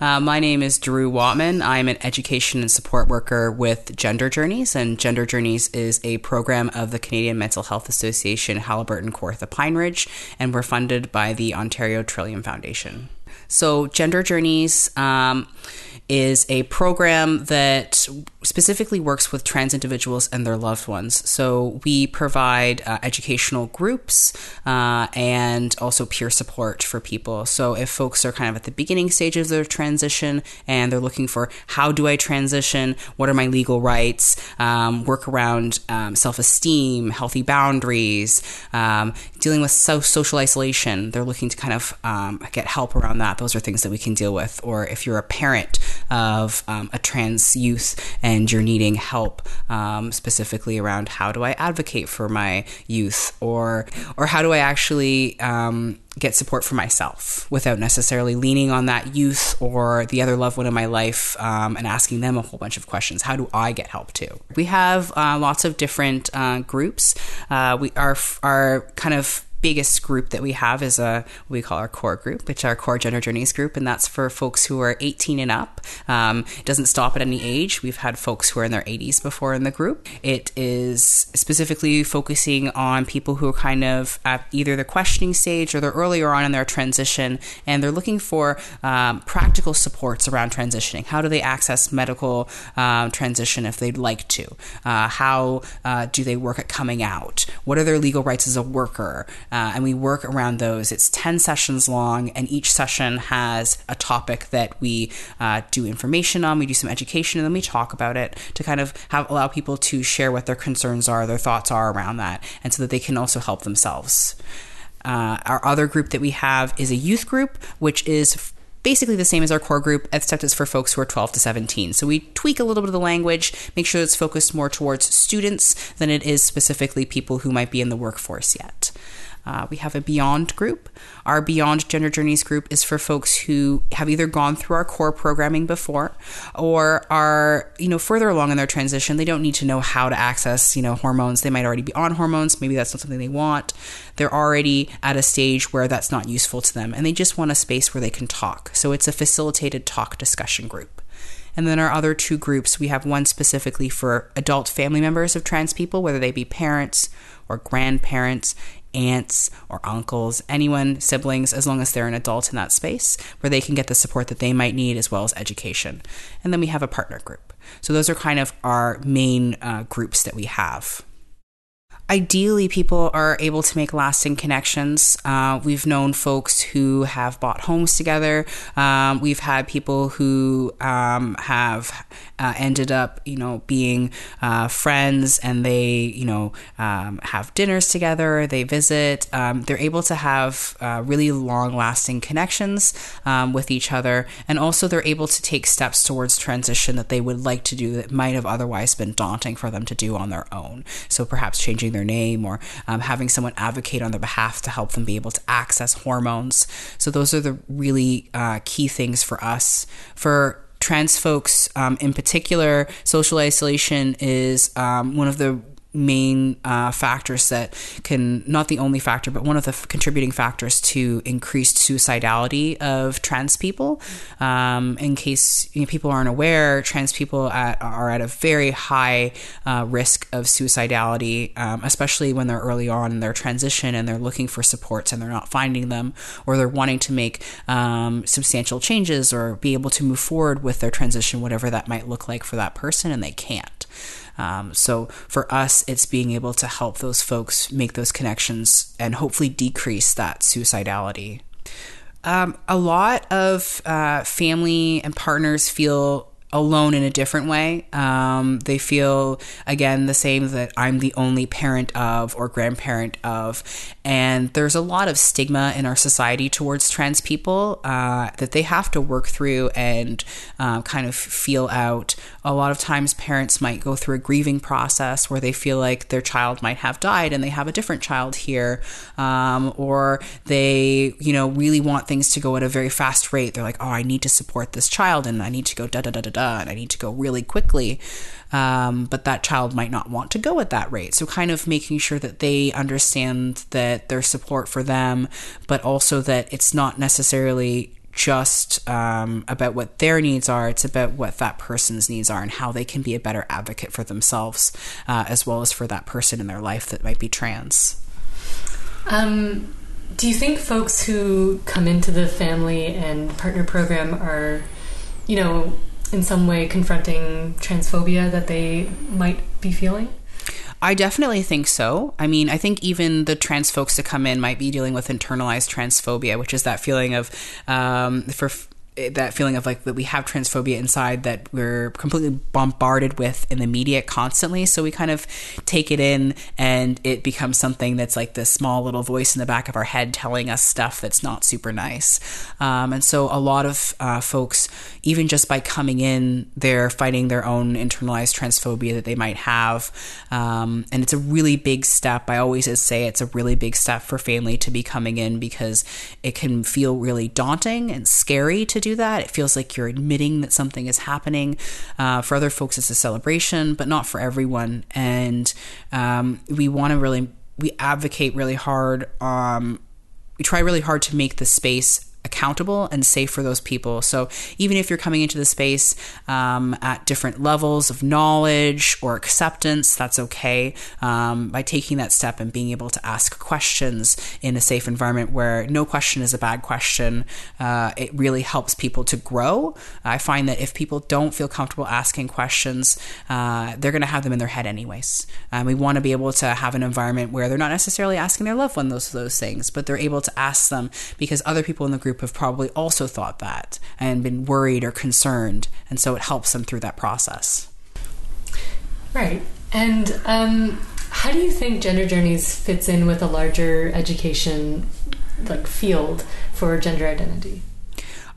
Uh, my name is Drew Watman. I'm an education and support worker with Gender Journeys, and Gender Journeys is a program of the Canadian Mental Health Association, Haliburton, Kawartha, Pine Ridge, and we're funded by the Ontario Trillium Foundation. So, Gender Journeys. Um, is a program that specifically works with trans individuals and their loved ones. So we provide uh, educational groups uh, and also peer support for people. So if folks are kind of at the beginning stages of their transition and they're looking for how do I transition, what are my legal rights, um, work around um, self esteem, healthy boundaries, um, dealing with so- social isolation, they're looking to kind of um, get help around that. Those are things that we can deal with. Or if you're a parent, of um, a trans youth and you're needing help um, specifically around how do I advocate for my youth or or how do I actually um, get support for myself without necessarily leaning on that youth or the other loved one in my life um, and asking them a whole bunch of questions. How do I get help too? We have uh, lots of different uh, groups. Uh, we are are kind of biggest group that we have is a what we call our core group, which our core gender journeys group, and that's for folks who are 18 and up. Um, it doesn't stop at any age. We've had folks who are in their 80s before in the group. It is specifically focusing on people who are kind of at either the questioning stage or they're earlier on in their transition, and they're looking for um, practical supports around transitioning. How do they access medical um, transition if they'd like to? Uh, how uh, do they work at coming out? What are their legal rights as a worker? Uh, and we work around those. It's 10 sessions long, and each session has a topic that we uh, do information on, we do some education, and then we talk about it to kind of have allow people to share what their concerns are, their thoughts are around that, and so that they can also help themselves. Uh, our other group that we have is a youth group, which is basically the same as our core group, except it's for folks who are 12 to 17. So we tweak a little bit of the language, make sure it's focused more towards students than it is specifically people who might be in the workforce yet. Uh, we have a Beyond group. Our Beyond Gender Journeys group is for folks who have either gone through our core programming before or are, you know, further along in their transition. They don't need to know how to access, you know, hormones. They might already be on hormones. Maybe that's not something they want. They're already at a stage where that's not useful to them and they just want a space where they can talk. So it's a facilitated talk discussion group. And then our other two groups, we have one specifically for adult family members of trans people, whether they be parents or grandparents, aunts or uncles, anyone, siblings, as long as they're an adult in that space where they can get the support that they might need as well as education. And then we have a partner group. So those are kind of our main uh, groups that we have ideally people are able to make lasting connections. Uh, we've known folks who have bought homes together. Um, we've had people who um, have uh, ended up you know being uh, friends and they you know um, have dinners together they visit. Um, they're able to have uh, really long lasting connections um, with each other. And also they're able to take steps towards transition that they would like to do that might have otherwise been daunting for them to do on their own. So perhaps changing their their name or um, having someone advocate on their behalf to help them be able to access hormones. So, those are the really uh, key things for us. For trans folks um, in particular, social isolation is um, one of the main uh, factors that can not the only factor but one of the f- contributing factors to increased suicidality of trans people. Um, in case you know, people aren't aware trans people at, are at a very high uh, risk of suicidality um, especially when they're early on in their transition and they're looking for supports and they're not finding them or they're wanting to make um, substantial changes or be able to move forward with their transition whatever that might look like for that person and they can't um, so for us, it's being able to help those folks make those connections and hopefully decrease that suicidality. Um, a lot of uh, family and partners feel alone in a different way. Um, they feel, again, the same that I'm the only parent of or grandparent of. And there's a lot of stigma in our society towards trans people uh, that they have to work through and uh, kind of feel out. A lot of times, parents might go through a grieving process where they feel like their child might have died and they have a different child here. Um, or they, you know, really want things to go at a very fast rate. They're like, oh, I need to support this child and I need to go da da da da and I need to go really quickly. Um, but that child might not want to go at that rate. So, kind of making sure that they understand that there's support for them, but also that it's not necessarily just um, about what their needs are, it's about what that person's needs are and how they can be a better advocate for themselves uh, as well as for that person in their life that might be trans. Um, do you think folks who come into the family and partner program are, you know, in some way confronting transphobia that they might be feeling? I definitely think so. I mean, I think even the trans folks that come in might be dealing with internalized transphobia, which is that feeling of um, for that feeling of like that we have transphobia inside that we're completely bombarded with in the media constantly. So we kind of take it in and it becomes something that's like this small little voice in the back of our head telling us stuff that's not super nice. Um, and so a lot of uh, folks, even just by coming in, they're fighting their own internalized transphobia that they might have. Um, and it's a really big step. I always say it's a really big step for family to be coming in because it can feel really daunting and scary to do do that. It feels like you're admitting that something is happening. Uh, for other folks, it's a celebration, but not for everyone. And um, we want to really, we advocate really hard. Um, we try really hard to make the space accountable and safe for those people. So even if you're coming into the space um, at different levels of knowledge or acceptance, that's okay. Um, by taking that step and being able to ask questions in a safe environment where no question is a bad question, uh, it really helps people to grow. I find that if people don't feel comfortable asking questions, uh, they're going to have them in their head anyways. Um, we want to be able to have an environment where they're not necessarily asking their loved one those those things, but they're able to ask them because other people in the group group have probably also thought that and been worried or concerned. And so it helps them through that process. Right. And um, how do you think Gender Journeys fits in with a larger education like field for gender identity?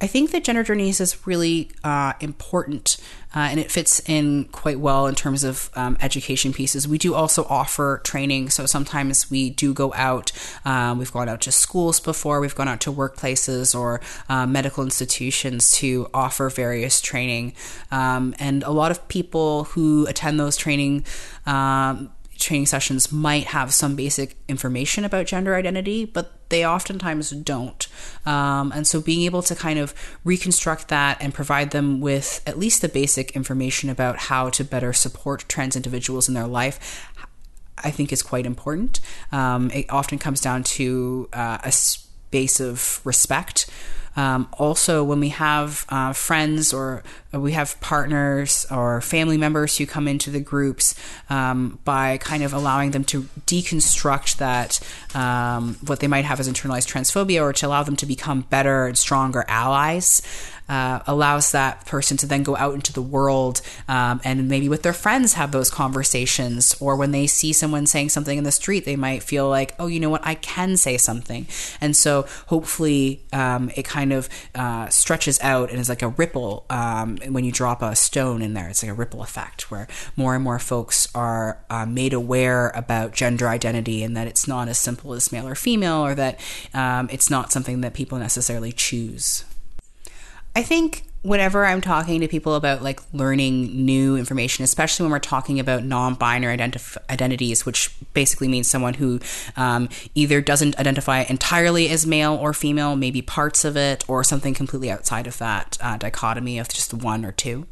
I think that gender journeys is really uh, important uh, and it fits in quite well in terms of um, education pieces. We do also offer training, so sometimes we do go out. Um, we've gone out to schools before, we've gone out to workplaces or uh, medical institutions to offer various training. Um, and a lot of people who attend those training um, training sessions might have some basic information about gender identity, but they oftentimes don't. Um, and so being able to kind of reconstruct that and provide them with at least the basic information about how to better support trans individuals in their life. I think is quite important. Um, it often comes down to uh, a space of respect um, also, when we have uh, friends or we have partners or family members who come into the groups, um, by kind of allowing them to deconstruct that, um, what they might have as internalized transphobia, or to allow them to become better and stronger allies uh, allows that person to then go out into the world um, and maybe with their friends have those conversations. Or when they see someone saying something in the street, they might feel like, oh, you know what, I can say something. And so hopefully um, it kind of uh, stretches out and is like a ripple um, when you drop a stone in there. It's like a ripple effect where more and more folks are uh, made aware about gender identity and that it's not as simple as male or female or that um, it's not something that people necessarily choose. I think whenever I'm talking to people about like learning new information, especially when we're talking about non-binary identif- identities, which basically means someone who um, either doesn't identify entirely as male or female, maybe parts of it, or something completely outside of that uh, dichotomy of just one or two.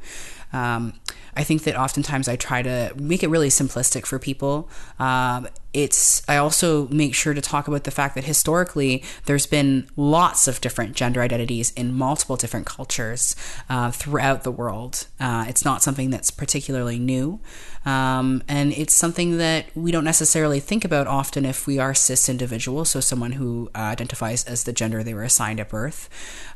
Um, I think that oftentimes I try to make it really simplistic for people. Um, it's I also make sure to talk about the fact that historically there's been lots of different gender identities in multiple different cultures uh, throughout the world. Uh, it's not something that's particularly new, um, and it's something that we don't necessarily think about often if we are cis individuals, so someone who uh, identifies as the gender they were assigned at birth.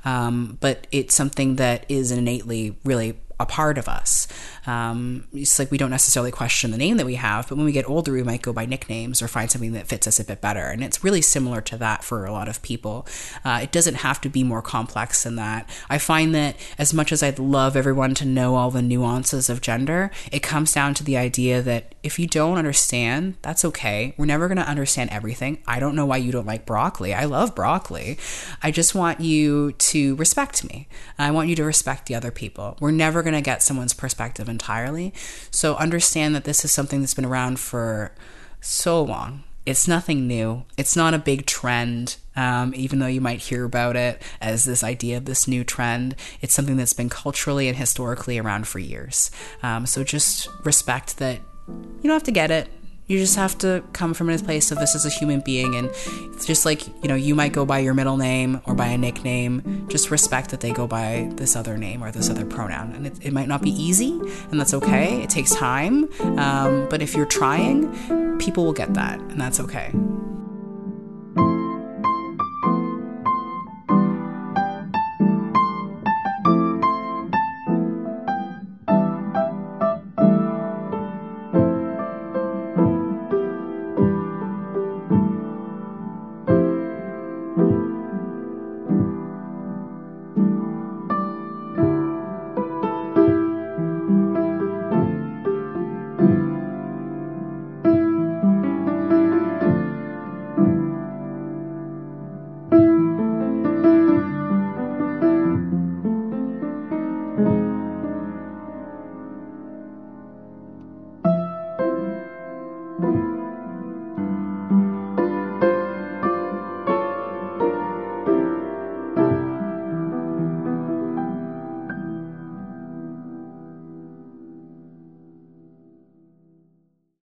Um, but it's something that is innately really a part of us. Um, it's like we don't necessarily question the name that we have, but when we get older, we might go by nicknames or find something that fits us a bit better. And it's really similar to that for a lot of people. Uh, it doesn't have to be more complex than that. I find that as much as I'd love everyone to know all the nuances of gender, it comes down to the idea that if you don't understand, that's okay. We're never going to understand everything. I don't know why you don't like broccoli. I love broccoli. I just want you to respect me. I want you to respect the other people. We're never going to get someone's perspective entirely. So understand that this is something that's been around for so long. It's nothing new. It's not a big trend, um, even though you might hear about it as this idea of this new trend. It's something that's been culturally and historically around for years. Um, so just respect that you don't have to get it. You just have to come from a place of this is a human being, and just like you know, you might go by your middle name or by a nickname. Just respect that they go by this other name or this other pronoun, and it, it might not be easy, and that's okay. It takes time, um, but if you're trying, people will get that, and that's okay.